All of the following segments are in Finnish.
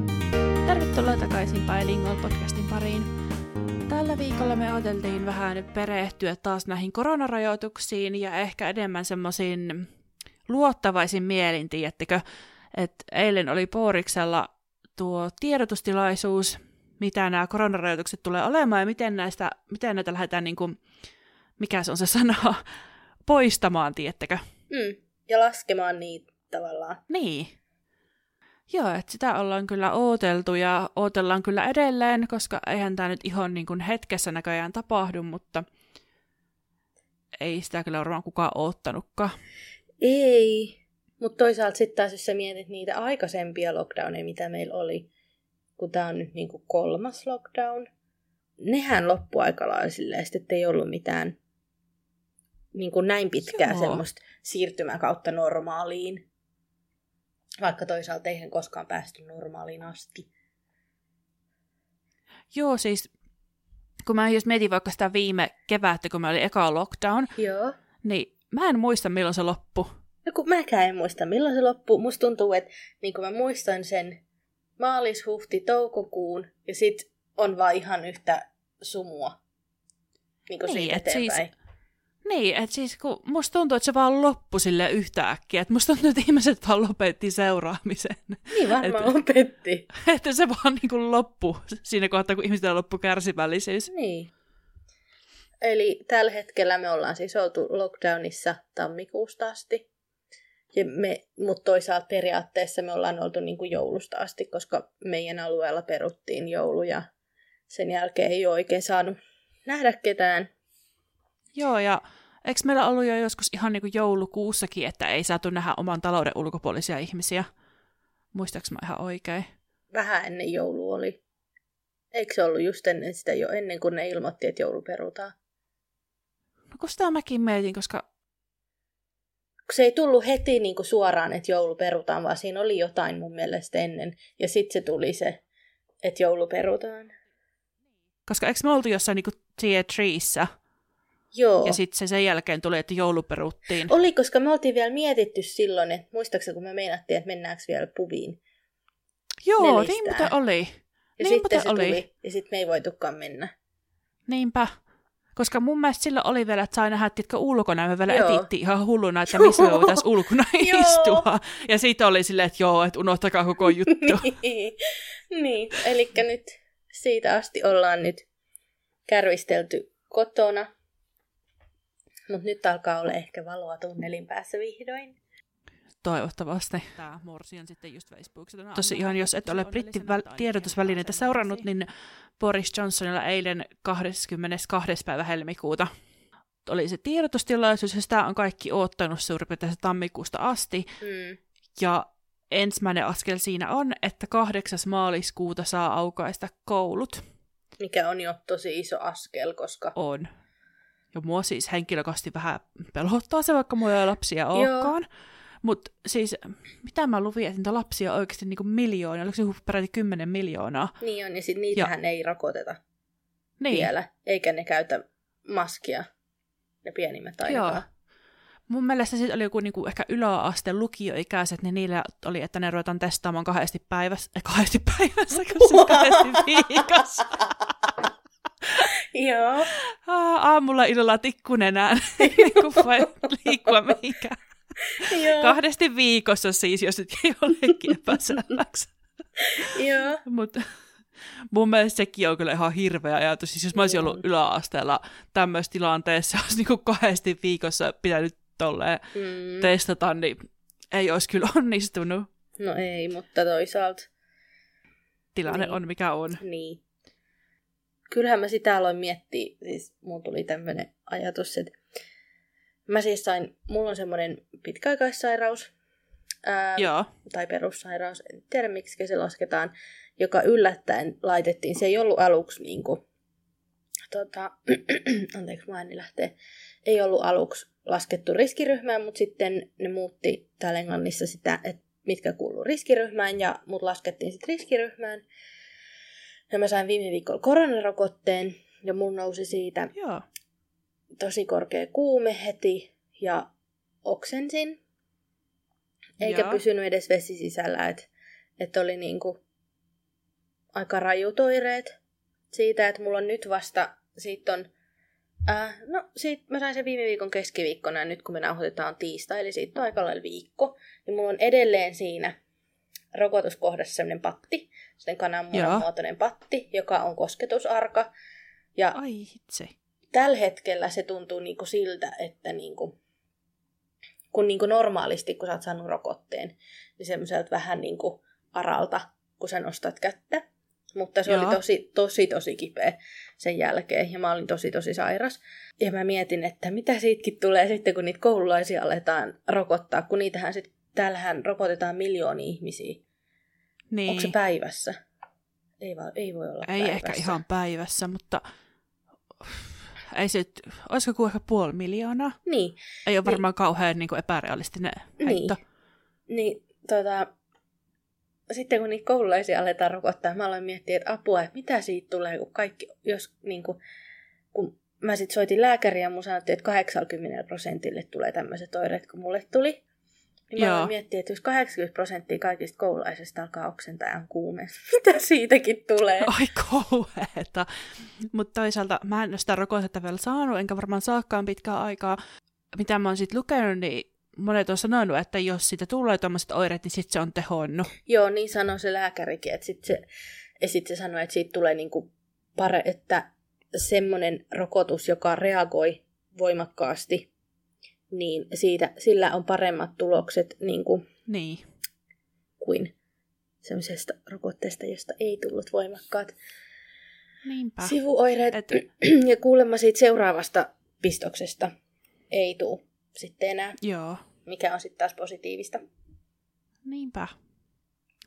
Moikka! Tervetuloa takaisin Bilingual podcastin pariin. Tällä viikolla me ajateltiin vähän perehtyä taas näihin koronarajoituksiin ja ehkä enemmän semmoisiin luottavaisin mielin, tiedättekö, että eilen oli Pooriksella tuo tiedotustilaisuus, mitä nämä koronarajoitukset tulee olemaan ja miten, näistä, miten näitä lähdetään, niin kuin, mikä se on se sana, poistamaan, tiedättekö? Mm. Ja laskemaan niitä tavallaan. Niin. Joo, että sitä ollaan kyllä ooteltu ja ootellaan kyllä edelleen, koska eihän tämä nyt ihan niin kuin hetkessä näköjään tapahdu, mutta ei sitä kyllä varmaan kukaan oottanutkaan. Ei, mutta toisaalta sitten taas jos sä mietit niitä aikaisempia lockdowneja, mitä meillä oli, kun tämä on nyt niinku kolmas lockdown, nehän loppu aika lailla silleen, että ei ollut mitään niin kuin näin pitkää Joo. semmoista siirtymäkautta normaaliin. Vaikka toisaalta eihän koskaan päästy normaaliin asti. Joo, siis kun mä jos mietin vaikka sitä viime kevättä, kun mä oli eka lockdown, Joo. niin mä en muista milloin se loppui. No kun mäkään en muista milloin se loppui. Musta tuntuu, että niin mä muistan sen maalis, huhti, toukokuun ja sit on vaan ihan yhtä sumua. Niin, kuin niin et siis niin, että siis kun musta tuntuu, että se vaan loppui sille yhtäkkiä. Että musta tuntuu, että ihmiset vaan lopetti seuraamisen. Niin varmaan lopetti. Että se vaan niin kuin loppu siinä kohtaa, kun ihmisillä loppu kärsivällisyys. Niin. Eli tällä hetkellä me ollaan siis oltu lockdownissa tammikuusta asti. Ja me, mutta toisaalta periaatteessa me ollaan oltu niin kuin joulusta asti, koska meidän alueella peruttiin joulu ja sen jälkeen ei ole oikein saanut nähdä ketään. Joo, ja eikö meillä ollut jo joskus ihan niin kuin joulukuussakin, että ei saatu nähdä oman talouden ulkopuolisia ihmisiä? Muistaaks mä ihan oikein? Vähän ennen joulu oli. Eikö se ollut just ennen sitä jo ennen kuin ne ilmoitti, että joulu perutaan? No kun sitä mäkin mietin, koska... Se ei tullut heti niin kuin suoraan, että joulu perutaan, vaan siinä oli jotain mun mielestä ennen. Ja sitten se tuli se, että joulu perutaan. Koska eikö me oltu jossain niin kuin treeissä? Joo. Ja sitten se sen jälkeen tuli, että joulu peruttiin. Oli, koska me oltiin vielä mietitty silloin, että muistaakseni kun me meinattiin, että mennäänkö vielä pubiin. Joo, niin mutta oli. Ja niin sitten se oli. tuli, ja sitten me ei voitukaan mennä. Niinpä. Koska mun mielestä silloin oli vielä, että sai nähdä, että ulkona, me vielä joo. etittiin ihan hulluna, että missä me voitaisiin ulkona istua. Ja siitä oli silleen, että joo, että unohtakaa koko juttu. niin, niin. eli nyt siitä asti ollaan nyt kärvistelty kotona mutta nyt alkaa olla ehkä valoa tunnelin päässä vihdoin. Toivottavasti. Tämä Morsi on sitten just Facebookissa. Tosi ihan, jos et ole brittitiedotusvälineitä seurannut, niin Boris Johnsonilla eilen 22. päivä helmikuuta oli se tiedotustilaisuus, ja sitä on kaikki oottanut suurin piirtein tammikuusta asti. Mm. Ja ensimmäinen askel siinä on, että 8. maaliskuuta saa aukaista koulut. Mikä on jo tosi iso askel, koska... On. Ja mua siis henkilökohtaisesti vähän pelottaa se, vaikka mulla ei lapsia olekaan. Mutta siis, mitä mä luvin, että niitä lapsia on oikeasti niinku miljoonia, oliko se peräti kymmenen miljoonaa? Niin on, ja sit niitähän ja... ei rokoteta niin. vielä, eikä ne käytä maskia, ne pienimmät ainakaan. Joo. Mun mielestä sitten oli joku niinku ehkä yläaste lukioikäiset, niin niillä oli, että ne ruvetaan testaamaan kahdesti päivässä, eh, kahdesti päivässä, kun siis kahdesti viikossa. Joo. Aamulla illalla tikkunenään, kun voi liikkua mihinkään. Joo. Kahdesti viikossa siis, jos nyt ei olekin epäselväksi. Joo. Mutta mun mielestä sekin on kyllä ihan hirveä ajatus. Siis jos mä olisin ollut yläasteella tämmöisessä tilanteessa, olisi niin kahdesti viikossa pitänyt tolleen mm. testata, niin ei olisi kyllä onnistunut. No ei, mutta toisaalta... Tilanne niin. on mikä on. Niin kyllähän mä sitä aloin miettiä, siis mun tuli tämmönen ajatus, että mä siis sain, mulla on semmoinen pitkäaikaissairaus, ää, Joo. tai perussairaus, en tiedä miksi se lasketaan, joka yllättäen laitettiin, se ei ollut aluksi niinku, tota, anteeksi mä ääni lähtee, ei ollut aluksi laskettu riskiryhmään, mutta sitten ne muutti täällä Englannissa sitä, että mitkä kuuluu riskiryhmään, ja mut laskettiin sitten riskiryhmään. Ja mä sain viime viikolla koronarokotteen ja mun nousi siitä Joo. tosi korkea kuume heti ja oksensin. Eikä Joo. pysynyt edes vesi sisällä, että et oli niinku aika rajutoireet siitä, että mulla on nyt vasta, siitä on, äh, no siitä mä sain sen viime viikon keskiviikkona ja nyt kun me nauhoitetaan tiistai, eli siitä on aika lailla viikko, niin mulla on edelleen siinä rokotuskohdassa sellainen patti, sitten kananmuodon muotoinen patti, joka on kosketusarka. Ja Ai itse. Tällä hetkellä se tuntuu niinku siltä, että niinku, kun niinku normaalisti, kun sä oot saanut rokotteen, niin semmoiselta vähän niinku aralta, kun sä nostat kättä. Mutta se Joo. oli tosi, tosi, tosi kipeä sen jälkeen ja mä olin tosi, tosi sairas. Ja mä mietin, että mitä siitäkin tulee sitten, kun niitä koululaisia aletaan rokottaa, kun niitähän sitten, täällähän rokotetaan miljoonia ihmisiä. Niin. Onko se päivässä? Ei, va- ei voi olla Ei päivässä. ehkä ihan päivässä, mutta ei se, olisiko kuin ehkä puoli miljoonaa? Niin. Ei ole varmaan niin. kauhean niin kuin epärealistinen heitto. Niin, niin tota, sitten kun niitä koululaisia aletaan rokottaa, mä aloin miettiä, että apua, että mitä siitä tulee, kun kaikki, jos niin kuin, kun mä sitten soitin lääkäriä ja mun sanottiin, että 80 prosentille tulee tämmöiset oireet, kun mulle tuli. Niin mä aloin miettiä, että jos 80 prosenttia kaikista koululaisista alkaa oksentaa ja on kuume, mitä siitäkin tulee? Ai kauheeta. Mutta toisaalta mä en ole sitä rokotetta vielä saanut, enkä varmaan saakkaan pitkään aikaa. Mitä mä oon sitten lukenut, niin monet on sanonut, että jos siitä tulee tuommoiset oireet, niin sitten se on tehonnut. Joo, niin sanoi se lääkärikin, että sitten se, ja sit se sanoi, että siitä tulee niinku pare, että semmoinen rokotus, joka reagoi voimakkaasti, niin siitä, sillä on paremmat tulokset niin kuin, niin. kuin semmoisesta rokotteesta, josta ei tullut voimakkaat Niinpä. sivuoireet. Et... Ja kuulemma siitä seuraavasta pistoksesta ei tule sitten enää. Joo. Mikä on sitten taas positiivista. Niinpä.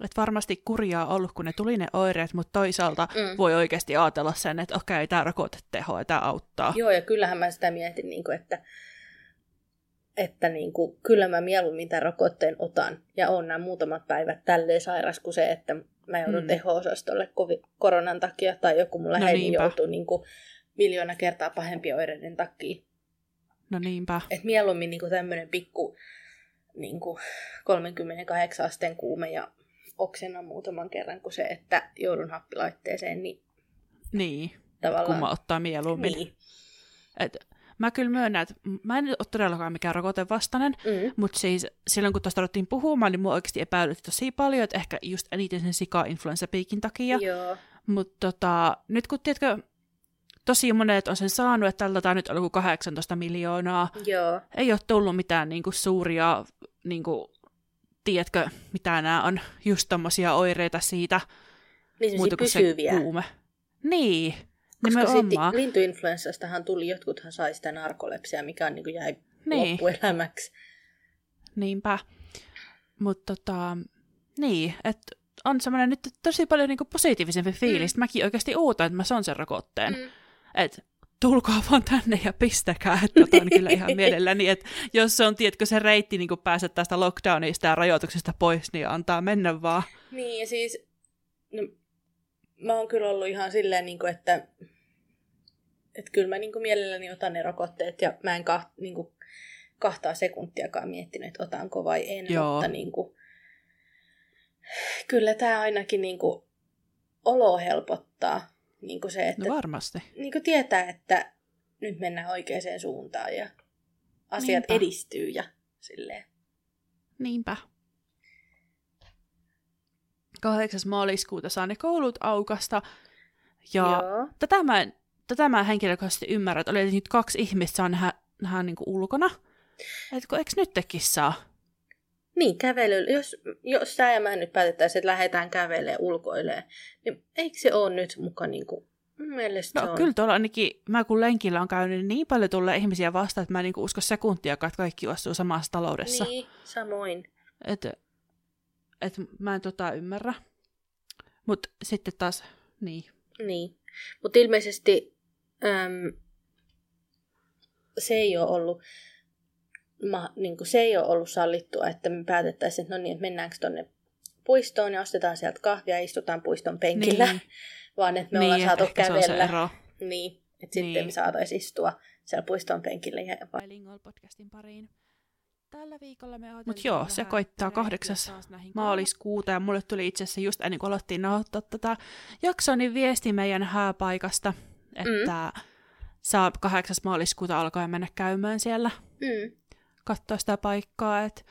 Et varmasti kurjaa ollut, kun ne tuli ne oireet, mutta toisaalta mm. voi oikeasti ajatella sen, että okei, tämä rokote tehoa, tämä auttaa. Joo, ja kyllähän mä sitä mietin, niin kuin, että, että niin kuin, kyllä mä mieluummin tämän rokotteen otan, ja on nämä muutamat päivät tälleen sairas kuin se, että mä joudun mm. teho-osastolle koronan takia, tai joku mun läheinen no joutuu niin kuin, miljoona kertaa pahempia oireiden takia. No niinpä. Et mieluummin niin tämmöinen pikku niin kuin 38 asteen kuume ja oksennan muutaman kerran kuin se, että joudun happilaitteeseen, niin, niin. tavallaan... kumma ottaa mieluummin. Niin. Et, mä kyllä myönnän, että mä en ole todellakaan mikään rokotevastainen, mm. mutta siis silloin kun tuosta aloittiin puhumaan, niin mua oikeasti epäilytti tosi paljon, että ehkä just eniten sen sika-influenssapiikin takia. Mutta tota, nyt kun tiedätkö, tosi monet on sen saanut, että tältä nyt on 18 miljoonaa. Joo. Ei ole tullut mitään niin kuin, suuria, niin kuin, tiedätkö, mitä nämä on, just tommosia oireita siitä. Niin muuta kuin se kuume. Niin, Koska nimenomaan. lintuinfluenssastahan tuli, jotkuthan sai sitä narkolepsia, mikä on, niin kuin jäi niin. loppuelämäksi. Niinpä. Mutta tota, niin, että on semmoinen nyt tosi paljon niin positiivisempi fiilis. Mm. Mäkin oikeasti uutan, että mä saan sen rokotteen. Mm että tulkaa vaan tänne ja pistäkää, että otan kyllä ihan mielelläni, että jos se on, tiedätkö, se reitti niin päästä tästä lockdownista ja rajoituksesta pois, niin antaa mennä vaan. Niin, ja siis, no, mä oon kyllä ollut ihan silleen, niin kuin, että, että kyllä mä niin kuin mielelläni otan ne rokotteet, ja mä en kah, niin kuin, kahtaa sekuntiakaan miettinyt, että otanko vai en, Joo. mutta niin kuin, kyllä tämä ainakin niin kuin, olo helpottaa niin kuin se, että no varmasti. Niin kuin tietää, että nyt mennään oikeaan suuntaan ja asiat Niinpä. edistyy ja silleen. Niinpä. 8. maaliskuuta saa ne koulut aukasta. Ja Joo. tätä mä, en, tätä mä henkilökohtaisesti ymmärrän, että oli nyt kaksi ihmistä saa nähdä, nähdä niin kuin ulkona. Etkö, eikö nyt tekin saa? Niin, kävely. Jos, jos sä ja mä nyt päätettäisiin, että lähdetään kävelemään ulkoilemaan, niin eikö se ole nyt mukaan niin kuin, mielestä no, on. kyllä tuolla ainakin, mä kun lenkillä on käynyt, niin, niin paljon tulee ihmisiä vastaan, että mä en niin usko sekuntiakaan, että kaikki asuu samassa taloudessa. Niin, samoin. Et, et mä en tota ymmärrä. Mutta sitten taas, niin. Niin. Mutta ilmeisesti äm, se ei ole ollut ma, niin se ei ole ollut sallittua, että me päätettäisiin, että no niin, että mennäänkö tuonne puistoon ja ostetaan sieltä kahvia ja istutaan puiston penkillä, niin. vaan että me niin, ollaan saatu kävellä. ero. Niin, että sitten niin. me saataisiin istua siellä puiston penkillä. Ja... Lingol podcastin pariin. Tällä viikolla me Mutta joo, se koittaa kahdeksas maaliskuuta ja mulle tuli itse asiassa just ennen kuin aloittiin nauhoittaa tätä jaksoa, niin viesti meidän hääpaikasta, että mm. saa kahdeksas maaliskuuta alkaa mennä käymään siellä. Mm. Katsoa sitä paikkaa, että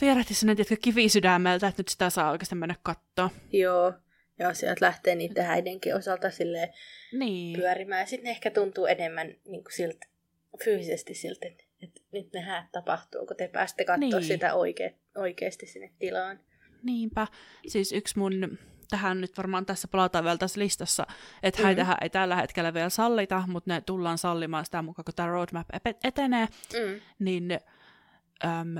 vierähti sinne tietkö kivisydämeltä, että nyt sitä saa oikeasti mennä katsoa. Joo, ja sieltä lähtee niiden häidenkin osalta sille niin. pyörimään. Sitten ne ehkä tuntuu enemmän niin kuin siltä, fyysisesti siltä, että, että nyt ne häät tapahtuu, kun te pääsette katsoa niin. sitä oike, oikeasti sinne tilaan. Niinpä. Siis yksi mun, tähän nyt varmaan tässä palataan vielä tässä listassa, että mm-hmm. häitähän ei tällä hetkellä vielä sallita, mutta ne tullaan sallimaan sitä mukaan, kun tämä roadmap etenee, mm. niin äm,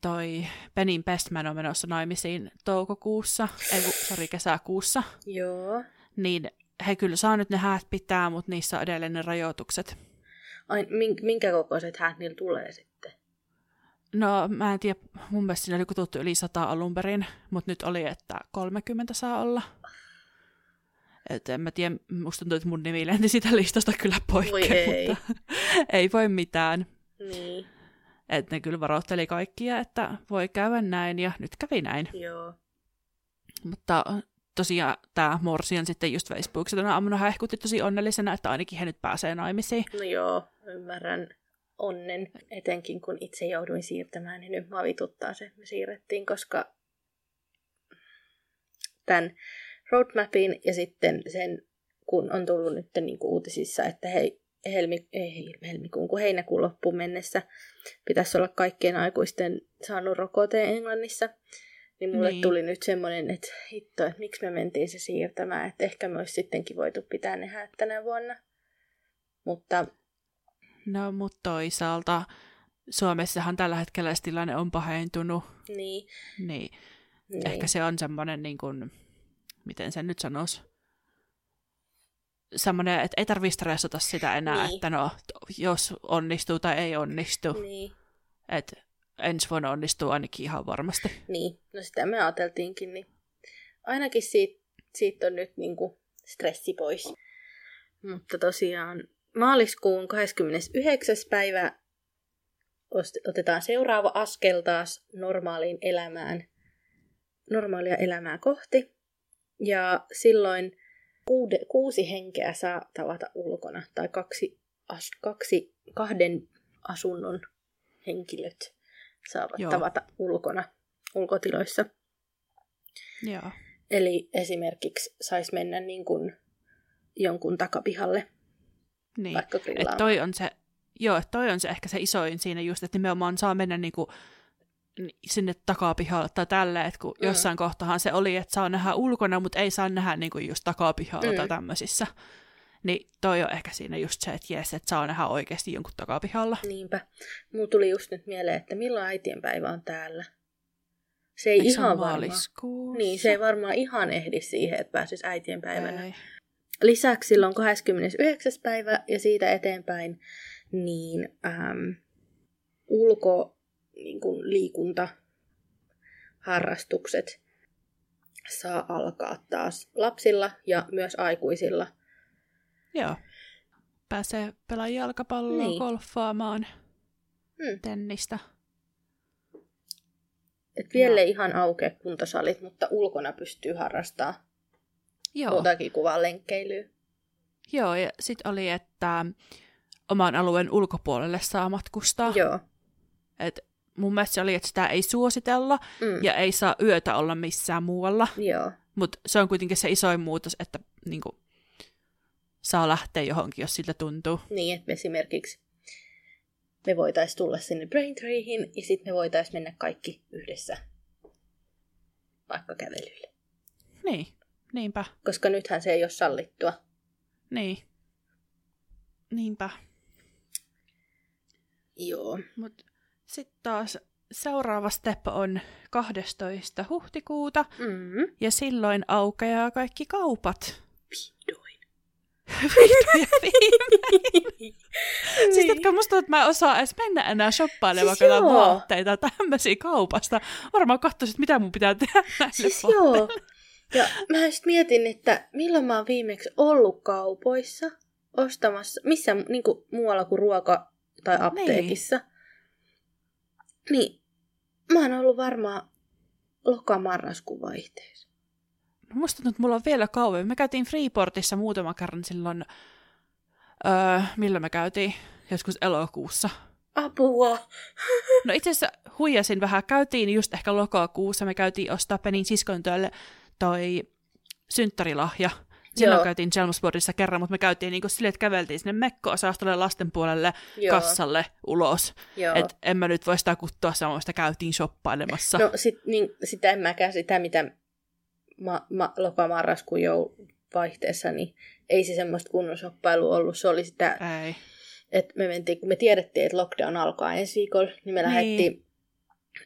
toi Penin Bestman on menossa naimisiin toukokuussa, ei sori, kesäkuussa. Joo. Niin he kyllä saa nyt ne häät pitää, mutta niissä on edelleen ne rajoitukset. Ai, minkä kokoiset häät niillä tulee sitten? No, mä en tiedä, mun mielestä siinä oli kututtu yli 100 alun perin, mutta nyt oli, että 30 saa olla. Et en mä tiedä, musta tuntuu, että mun nimi lenti sitä listasta kyllä poikkeen, mutta ei voi mitään. Niin. Että ne kyllä varoitteli kaikkia, että voi käydä näin, ja nyt kävi näin. Joo. Mutta tosiaan tämä Morsian sitten just Facebookissa tänä aamuna hehkutti tosi onnellisena, että ainakin he nyt pääsee naimisiin. No joo, ymmärrän onnen, etenkin kun itse jouduin siirtämään, niin nyt mä vituttaa se, me siirrettiin, koska tämän roadmapin ja sitten sen, kun on tullut nyt niin kuin uutisissa, että hei, helmi, ei, helmikuun kuin heinäkuun loppuun mennessä pitäisi olla kaikkien aikuisten saanut rokote Englannissa, niin mulle niin. tuli nyt semmoinen, että hitto, että miksi me mentiin se siirtämään, että ehkä me olisi sittenkin voitu pitää ne häät tänä vuonna. Mutta... No, mutta toisaalta Suomessahan tällä hetkellä tilanne on pahentunut. Niin. Niin. niin. Ehkä se on semmoinen, niin kuin, miten sen nyt sanoisi, semmoinen, että ei tarvitse stressata sitä enää, niin. että no, jos onnistuu tai ei onnistu. Niin. Että ensi vuonna onnistuu ainakin ihan varmasti. Niin, no sitä me ajateltiinkin, niin ainakin siitä, siitä on nyt niinku stressi pois. Mutta tosiaan maaliskuun 29. päivä otetaan seuraava askel taas normaaliin elämään, normaalia elämää kohti. Ja silloin kuude, kuusi henkeä saa tavata ulkona, tai kaksi, as, kaksi kahden asunnon henkilöt saavat Joo. tavata ulkona, ulkotiloissa. Joo. Eli esimerkiksi saisi mennä niin kuin jonkun takapihalle, niin. vaikka Et toi on se, joo, toi on se ehkä se isoin siinä just, että nimenomaan saa mennä niin kuin sinne takapihalle tai tälle, että kun mm. jossain kohtahan se oli, että saa nähdä ulkona, mutta ei saa nähdä niin kuin just takapihalla mm. tai tämmöisissä. Niin toi on ehkä siinä just se, että jes, että saa nähdä oikeasti jonkun takapihalla. Niinpä. Mulla tuli just nyt mieleen, että milloin äitienpäivä on täällä. Se ei Eikö ihan varmaan. Niin, se ei varmaan ihan ehdi siihen, että pääsisi äitienpäivänä. Ei. Lisäksi silloin 29. päivä ja siitä eteenpäin, niin äm, ulko niin kuin liikunta, harrastukset saa alkaa taas lapsilla ja myös aikuisilla. Joo. Pääsee pelaamaan jalkapalloa, niin. golfaamaan, hmm. tennistä. Et vielä ei ihan aukea kuntosalit, mutta ulkona pystyy harrastamaan Joo. muutakin kuvaa lenkkeilyä. Joo, ja sitten oli, että oman alueen ulkopuolelle saa matkustaa. Joo. Et mun mielestä se oli, että sitä ei suositella mm. ja ei saa yötä olla missään muualla. Joo. Mutta se on kuitenkin se isoin muutos, että niinku, saa lähteä johonkin, jos siltä tuntuu. Niin, että esimerkiksi me voitaisiin tulla sinne Braintreehin ja sitten me voitaisiin mennä kaikki yhdessä vaikka kävelylle. Niin, niinpä. Koska nythän se ei ole sallittua. Niin. Niinpä. Joo. Mut sitten taas seuraava step on 12. huhtikuuta, mm-hmm. ja silloin aukeaa kaikki kaupat. Vihdoin. Vihdoin ja viimein. siis että musta että mä en osaa edes mennä enää shoppailemaan siis vaatteita tämmöisiä kaupasta. Varmaan katsoisit, mitä mun pitää tehdä näille siis joo. Ja mä sitten mietin, että milloin mä oon viimeksi ollut kaupoissa ostamassa, missä niin kuin, muualla kuin ruoka- tai apteekissa. Niin Niin, mä oon ollut varmaan loka-marraskuun vaihteessa. No, musta tuntuu, että mulla on vielä kauemmin. Me käytiin Freeportissa muutama kerran silloin, öö, millä me käytiin, joskus elokuussa. Apua! No itse asiassa huijasin vähän. Käytiin just ehkä lokakuussa, me käytiin ostaa Penin siskon työlle toi synttärilahja. Silloin Joo. käytiin Chelmsfordissa kerran, mutta me käytiin niinku silleen, että käveltiin sinne mekko-osastolle lasten puolelle Joo. kassalle ulos. Joo. Et en mä nyt voi sitä kuttua samoista, käytiin shoppailemassa. No sit, niin, sitä en mäkään sitä, mitä ma, ma, loka-marraskuun joul- vaihteessa, niin ei se semmoista kunnon shoppailua ollut. Se oli sitä, Ei. että me mentiin, kun me tiedettiin, että lockdown alkaa ensi viikolla, niin me Niin. lähdettiin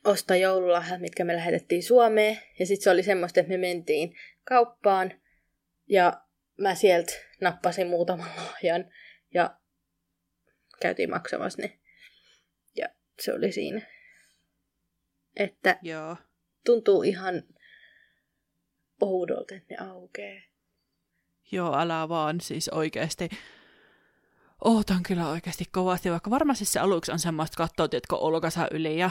ostaa joululahjat, mitkä me lähetettiin Suomeen. Ja sitten se oli semmoista, että me mentiin kauppaan ja mä sieltä nappasin muutaman lahjan ja käytiin maksamassa ne. Ja se oli siinä. Että Joo. tuntuu ihan oudolta, että ne aukeaa. Joo, älä vaan siis oikeasti. Ootan kyllä oikeasti kovasti, vaikka varmasti se aluksi on semmoista katsoa, että olkansa yli ja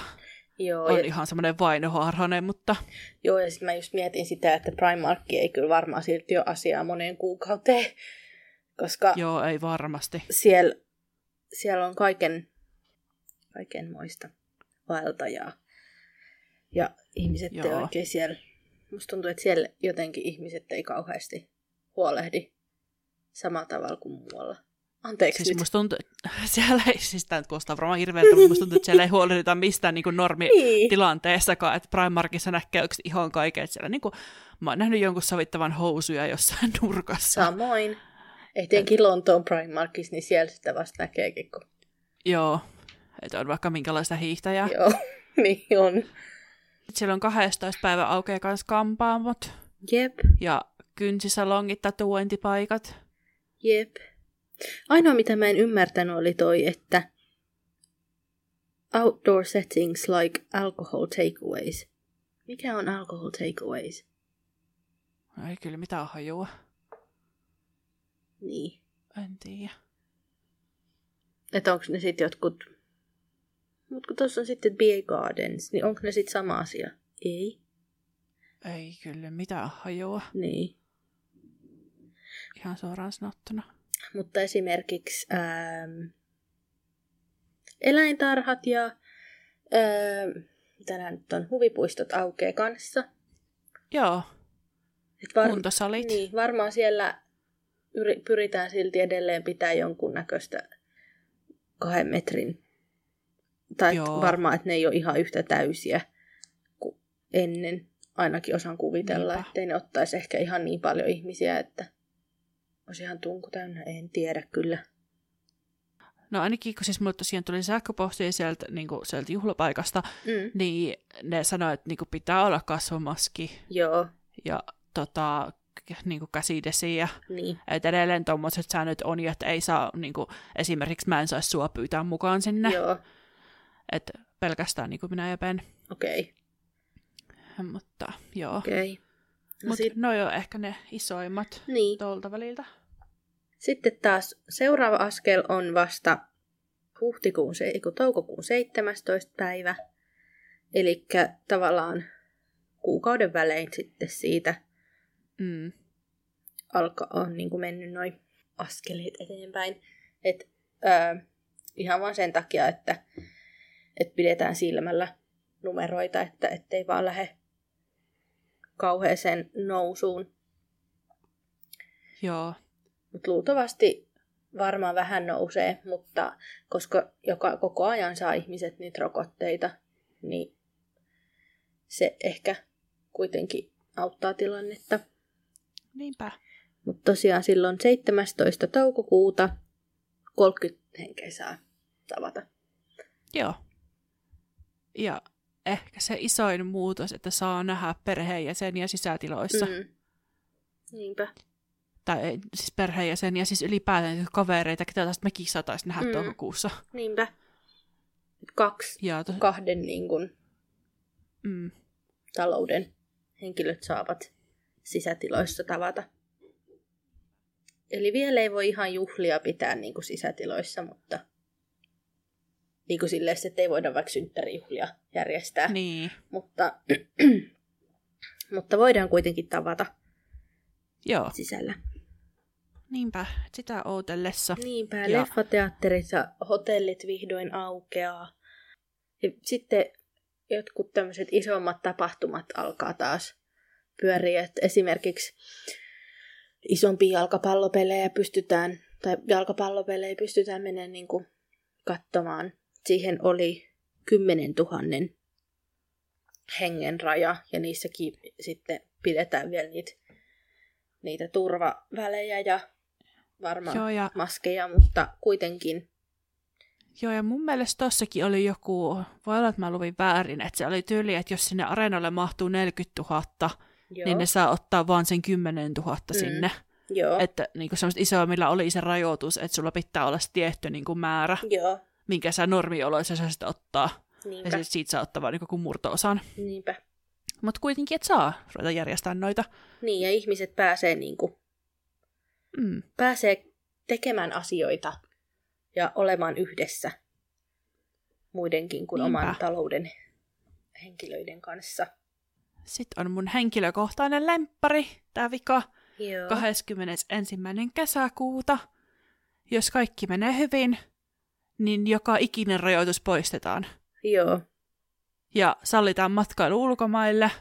Joo, on ja, ihan semmoinen vainoharhainen, mutta joo, ja sitten mä just mietin sitä, että Primark ei kyllä varmaan silti ole asiaa moneen kuukauteen, koska joo, ei varmasti. siellä, siellä on kaiken, kaikenmoista vaeltajaa. Ja ihmiset ei Joo. oikein siellä, musta tuntuu, että siellä jotenkin ihmiset ei kauheasti huolehdi samalla tavalla kuin muualla. Anteeksi Siis nyt. musta tuntuu, että siellä ei, siis tämä nyt kuulostaa varmaan hirveältä, mutta musta tuntuu, että siellä ei huolehdita mistään niin normi Niin. tilanteessakaan, että Primarkissa näkee yksi ihan kaiken, että siellä niin kuin, mä oon nähnyt jonkun sovittavan housuja jossain nurkassa. Samoin. Etenkin Lontoon Primarkissa, niin siellä sitä vasta näkeekin, kun... Joo, että on vaikka minkälaista hiihtäjää. Joo, niin on. Siellä on 12 päivä aukeaa kans kampaamot Jep, ja kynsisalongit, tatuointipaikat. jep. Ainoa, mitä mä en ymmärtänyt, oli toi, että outdoor settings like alcohol takeaways. Mikä on alcohol takeaways? Ei kyllä mitään hajua. Niin. En tiedä. Että onko ne sitten jotkut... Mutta kun tuossa on sitten Beer Gardens, niin onko ne sitten sama asia? Ei. Ei kyllä mitään hajua. Niin. Ihan suoraan sanottuna. Mutta esimerkiksi ähm, eläintarhat ja ähm, mitä nää nyt on, huvipuistot aukeaa kanssa. Joo, Et var- kuntosalit. Niin, varmaan siellä yri- pyritään silti edelleen pitää jonkunnäköistä kahden metrin. Tai et Joo. varmaan, että ne ei ole ihan yhtä täysiä kuin ennen. Ainakin osaan kuvitella, Niinpä. ettei ne ottaisi ehkä ihan niin paljon ihmisiä, että olisi ihan tunku täynnä. En tiedä kyllä. No ainakin, kun siis mulle tosiaan tuli sähköpostia sieltä, niin kuin, sieltä juhlapaikasta, Mm. niin ne sanoi, että niin kuin, pitää olla kasvomaski Joo, ja tota, niin kuin käsidesi ja niin. että edelleen tuommoiset säännöt on, ja että ei saa, niin kuin, esimerkiksi mä en saisi sua pyytää mukaan sinne, Joo, että pelkästään niin kuin minä ja Ben. okei. Mutta joo, Okei. No mutta sit, joo, ehkä ne isoimmat niin. tuolta väliltä. Sitten taas seuraava askel on vasta huhtikuun, se- toukokuun 17. päivä. Eli tavallaan kuukauden välein sitten siitä Mm. alkaa on niin kuin mennyt noin askeleet eteenpäin. Et, ää, ihan vaan sen takia, että et pidetään silmällä numeroita, että ettei vaan lähde kauheeseen nousuun. Joo, Mutta luultavasti varmaan vähän nousee, mutta koska joka, koko ajan saa ihmiset niitä rokotteita, niin se ehkä kuitenkin auttaa tilannetta. niinpä. Mutta tosiaan silloin 17. toukokuuta 30 henkeä saa tavata. Joo. Ja ehkä se isoin muutos, että saa nähdä perheenjäseniä sisätiloissa. Mm. Niinpä. Tai ei, siis perheenjäseniä, siis ylipäätään kavereita, ketä taas mekin saataisiin nähdä Mm. toukokuussa. Niinpä. Kaksi Ja to, kahden niin kun, mm, talouden henkilöt saavat sisätiloissa tavata. Eli vielä ei voi ihan juhlia pitää niin kuin sisätiloissa, mutta Niin kuin silleen, että ei voida vaikka synttärijuhlia järjestää. Niin. Mutta, mutta voidaan kuitenkin tavata Joo, sisällä. niinpä. Sitä ootellessa. Niinpä, Ja- leffateatterit ja hotellit vihdoin aukeaa. Ja sitten jotkut tämmöiset isommat tapahtumat alkaa taas pyöriä. Et esimerkiksi isompia jalkapallopelejä pystytään, tai jalkapallopelejä pystytään menemään niin kuin katsomaan. Siihen oli 10 000 hengen raja, ja niissäkin sitten pidetään vielä niitä, niitä turvavälejä ja varmaan Joo, ja, maskeja, mutta kuitenkin. joo, ja mun mielestä tossakin oli joku, voi olla, että mä luvin väärin, että se oli tyyli, että jos sinne areenalle mahtuu 40 000, Joo, niin ne saa ottaa vaan sen 10 000 Mm. sinne. joo, Että niin semmoista isoa, millä oli se rajoitus, että sulla pitää olla se tietty niin kuin määrä, joo, minkä sä normioloissa saa sitten ottaa. Ja niinpä, sit siitä saa ottaa vaan niin kuin murto-osan. niinpä. Mutta kuitenkin, että saa ruveta järjestämään noita. Niin, ja ihmiset pääsee, niin kuin, Mm. pääsee tekemään asioita ja olemaan yhdessä muidenkin kuin Niinpä. oman talouden henkilöiden kanssa. Sitten on mun henkilökohtainen lemppari, tämä vika, Joo. 21. kesäkuuta. Jos kaikki menee hyvin, niin joka ikinen rajoitus poistetaan. Joo. Ja sallitaan matkailu ulkomaille,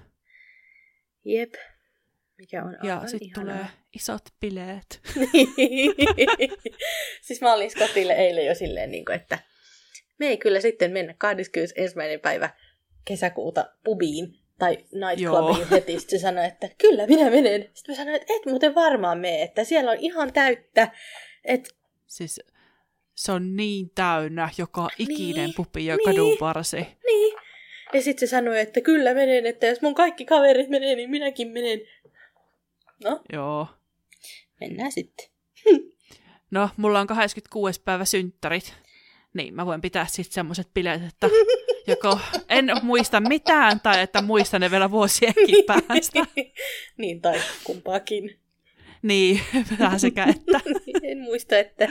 Jep. Mikä on ja sitten tulee isot bileet. siis mä olin Scottille eilen jo silleen, niin kuin, että me ei kyllä sitten mennä 21. päivä kesäkuuta pubiin tai nightclubiin heti. Sitten se sanoi, että kyllä minä menen. Sitten mä sanoin, että et muuten varmaan mene, että siellä on ihan täyttä. Että Siis se on niin täynnä joka ikinen Niin, pupi ja niin. kadun varsi. niin. Ja sitten se sanoi, että kyllä menen, että jos mun kaikki kaverit menee, niin minäkin menen. No, Joo. mennään sitten. No, mulla on 26. päivä synttärit. Niin, mä voin pitää sitten semmoiset bileet, että joko en muista mitään, tai että muistan ne vielä vuosienkin päästä. niin, tai kumpaakin. Niin, vähän sekä että en muista, että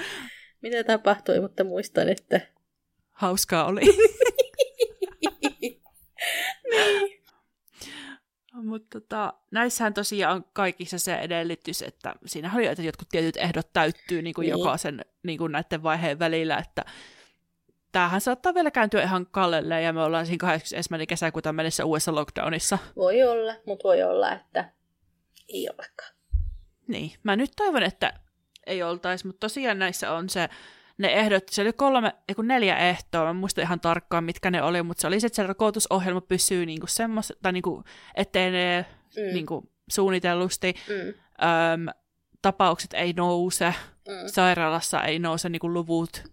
mitä tapahtui, mutta muistan, että... hauskaa oli. niin. Mutta tota, näissähän tosiaan on kaikissa se edellytys, että siinä oli, että jotkut tietyt ehdot täyttyy niin kuin Niin. jokaisen niin kuin näiden vaiheen välillä, että tämähän saattaa vielä kääntyä ihan kallelle ja me ollaan siinä 81. kesäkuuta mennessä uudessa lockdownissa. Voi olla, mutta voi olla, että ei olekaan. Niin, mä nyt toivon, että ei oltaisi, mutta tosiaan näissä on se, ne ehdot, se oli kolme, ei kun neljä ehtoa, mä muista ihan tarkkaan mitkä ne oli, mutta se oli se, että se rokotusohjelma pysyy niinku semmos, tai niinku, ettei ne Mm. niinku suunnitellusti, Mm. öm, tapaukset ei nouse, Mm. sairaalassa ei nouse niinku luvut,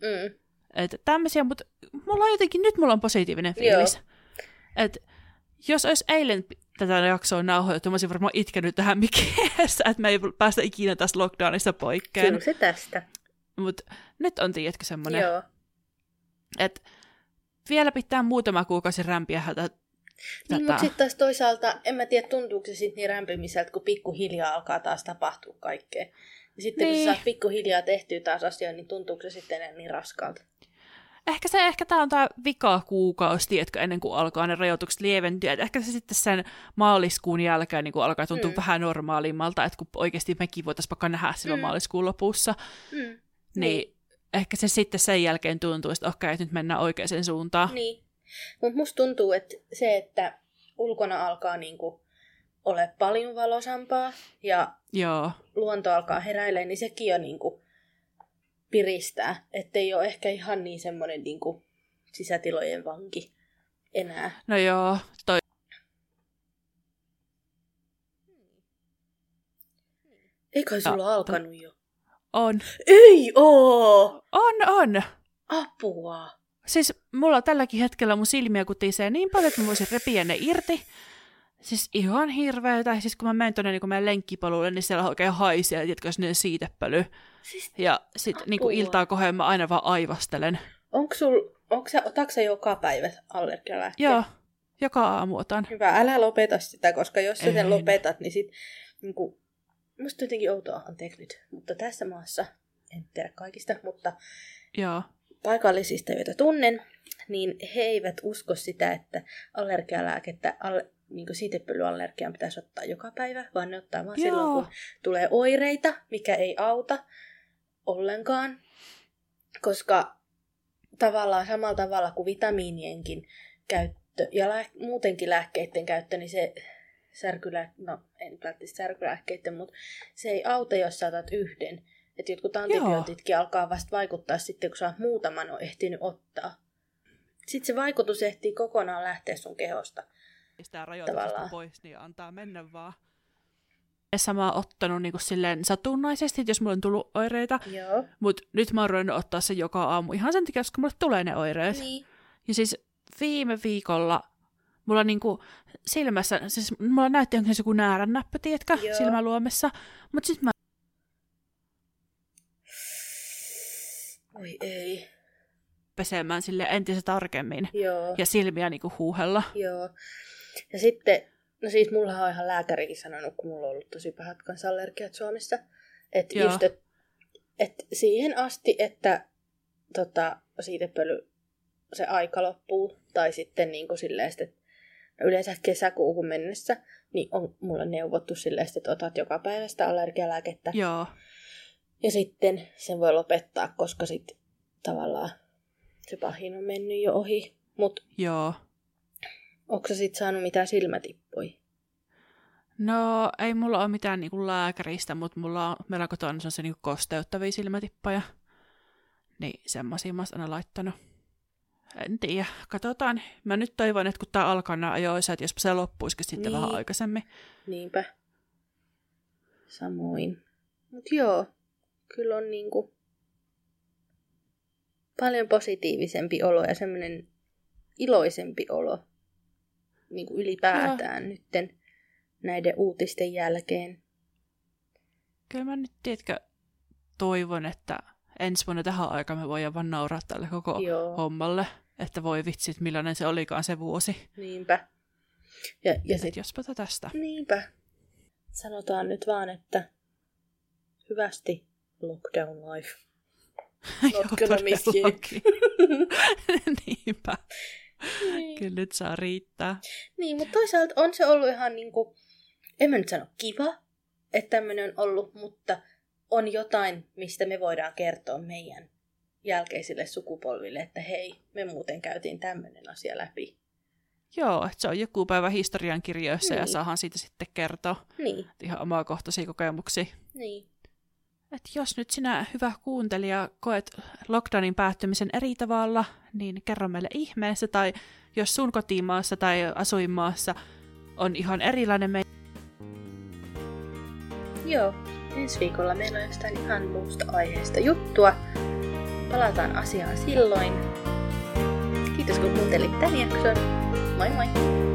Mm. että tämmöisiä, mutta mulla on jotenkin, nyt mulla on positiivinen fiilis. Että jos olisi eilen tätä jaksoa nauhoitettu, mä olisin varmaan itkenyt tähän mikiessä, että me ei päästä ikinä tästä lockdownista poikkeen. Kyllä se tästä. Mutta nyt on, tiedätkö, semmoinen, Joo. että vielä pitää muutama kuukausi rämpiä tätä. Niin, mutta sitten taas toisaalta, en mä tiedä, tuntuuko se sitten niin rämpimiseltä, kun pikkuhiljaa alkaa taas tapahtua kaikkea. Ja sitten niin. kun sä saat pikkuhiljaa tehtyä taas asioita, niin tuntuuko se sitten enää niin raskaalta? Ehkä se, ehkä tämä on tämä vika kuukausi, tiedätkö, ennen kuin alkaa ne rajoitukset lieventyä. Et ehkä se sitten sen maaliskuun jälkeen niin kuin alkaa tuntua Mm. mm. vähän normaalimmalta, että kun oikeasti mekin voitaisiin vaikka nähdä silloin Mm. mm. maaliskuun lopussa, Mm. niin, niin ehkä se sitten sen jälkeen tuntuu, että okei, että nyt mennään oikeaan suuntaan. Niin. Mutta musta tuntuu, että se, että ulkona alkaa niinku ole paljon valosampaa ja Joo, luonto alkaa heräilemään, niin sekin jo niinku piristää. Että ei ole ehkä ihan niin semmoinen niinku sisätilojen vanki enää. no joo, toi Eikä sulla Ja- alkanut jo. on. Ei oo! On, on. Apua! Siis mulla tälläkin hetkellä mun silmiä kutisee niin paljon, että mä voisin repiä ne irti. Siis ihan hirveetä. Siis kun mä menen tuonne niin meidän lenkkipolulle, niin siellä oikein haisee, tiedätkö, sinne siitepöly. Siis Ja sit niin iltaa kohden mä aina vaan aivastelen. onko sul, onko sä, otatko sä joka päivä allergialääkkeet? Joo, joka aamu otan. Hyvä, älä lopeta sitä, koska jos sä sen En. lopetat, niin sit niinku, musta jotenkin outoa, anteeksi nyt, mutta tässä maassa, en tiedä kaikista, mutta Joo. paikallisista, joita tunnen, niin he eivät usko sitä, että allergialääkettä, alle, niin siitepölyallergiaan pitäisi ottaa joka päivä, vaan ne ottaa vaan Joo. silloin, kun tulee oireita, mikä ei auta ollenkaan. Koska tavallaan samalla tavalla kuin vitamiinienkin käyttö ja lää- muutenkin lääkkeiden käyttö, niin se särkylä, no en välttämättä särkylääkkeiden, mutta se ei auta, jos sä otat yhden. Että jotkut antibiootitkin alkaa vasta vaikuttaa sitten, kun sä oot muutaman on ehtinyt ottaa. Sitten se vaikutus ehtii kokonaan lähteä sun kehosta. sitä Tavallaan. pois, niin antaa mennä vaan. Sama ottanut niin kuin silleen satunnaisesti, että jos mulla on tullut oireita, Joo. mutta nyt mä oon ruvennut ottaa sen joka aamu ihan sen takia, koska mulle tulee ne oireet. Niin. Ja siis viime viikolla mulla niinku silmässä, siis mulla näytti se joku näärännäppä, tiedätkö, Joo. silmäluomessa. Mutta sitten mä Oi ei. pesemään sille entistä tarkemmin Joo. ja silmiä niinku huuhella. Joo. Ja sitten, no siis mulla on ihan lääkärikin sanonut, kun mulla on ollut tosi pahat kansanallergiat Suomessa. Että just, et, et siihen asti, että tota, siitepöly, se aika loppuu, tai sitten niin kuin silleen, että no yleensä kesäkuuhun mennessä, niin on mulla neuvottu silleen, että otat joka päivä sitä allergialääkettä. Joo. Ja sitten sen voi lopettaa, koska sitten tavallaan se pahin on mennyt jo ohi. Mutta Joo. Onko sä sitten saanut mitään silmätippuja? No, ei mulla ole mitään niinku lääkäristä, mutta mulla on, meillä on kotona se niinku kosteuttavia silmätippoja. Niin semmosia mä oon aina laittanut. En tiedä, katsotaan. Mä nyt toivon, että kun tää alkaa nämä ajoissa, että jos se loppuisikin sitten Niin. vähän aikaisemmin. Niinpä. Samoin. Mut joo, kyllä on niinku paljon positiivisempi olo ja semmoinen iloisempi olo niinku ylipäätään nytten näiden uutisten jälkeen. Kyllä mä nyt, tiedätkö, toivon, että ensi vuonna tähän aikaan me voidaan vaan nauraa tälle koko Joo. hommalle. Että voi vitsit, millainen se olikaan se vuosi. Niinpä. Ja, ja sit, jospa tästä. niinpä. Sanotaan nyt vaan, että hyvästi lockdown life. Not gonna miss you. Niinpä. Niin. Kyllä nyt saa riittää. Niin, mutta toisaalta on se ollut ihan niinku, en mä nyt sano kiva, että tämmöinen on ollut, mutta on jotain, mistä me voidaan kertoa meidän jälkeisille sukupolville, että hei, me muuten käytiin tämmöinen asia läpi. Joo, että se on joku päivä historiankirjoissa ja Niin. saahan siitä sitten kertoa Niin, ihan omakohtaisia kokemuksia. niin, Et jos nyt sinä, hyvä kuuntelija, koet lockdownin päättymisen eri tavalla, niin kerro meille ihmeessä, tai jos sun kotimaassa tai asuinmaassa on ihan erilainen me... joo. Ensi viikolla meillä on jostain ihan muusta aiheesta juttua. Palataan asiaan silloin. Kiitos kun kuuntelit tämän jakson. Moi moi!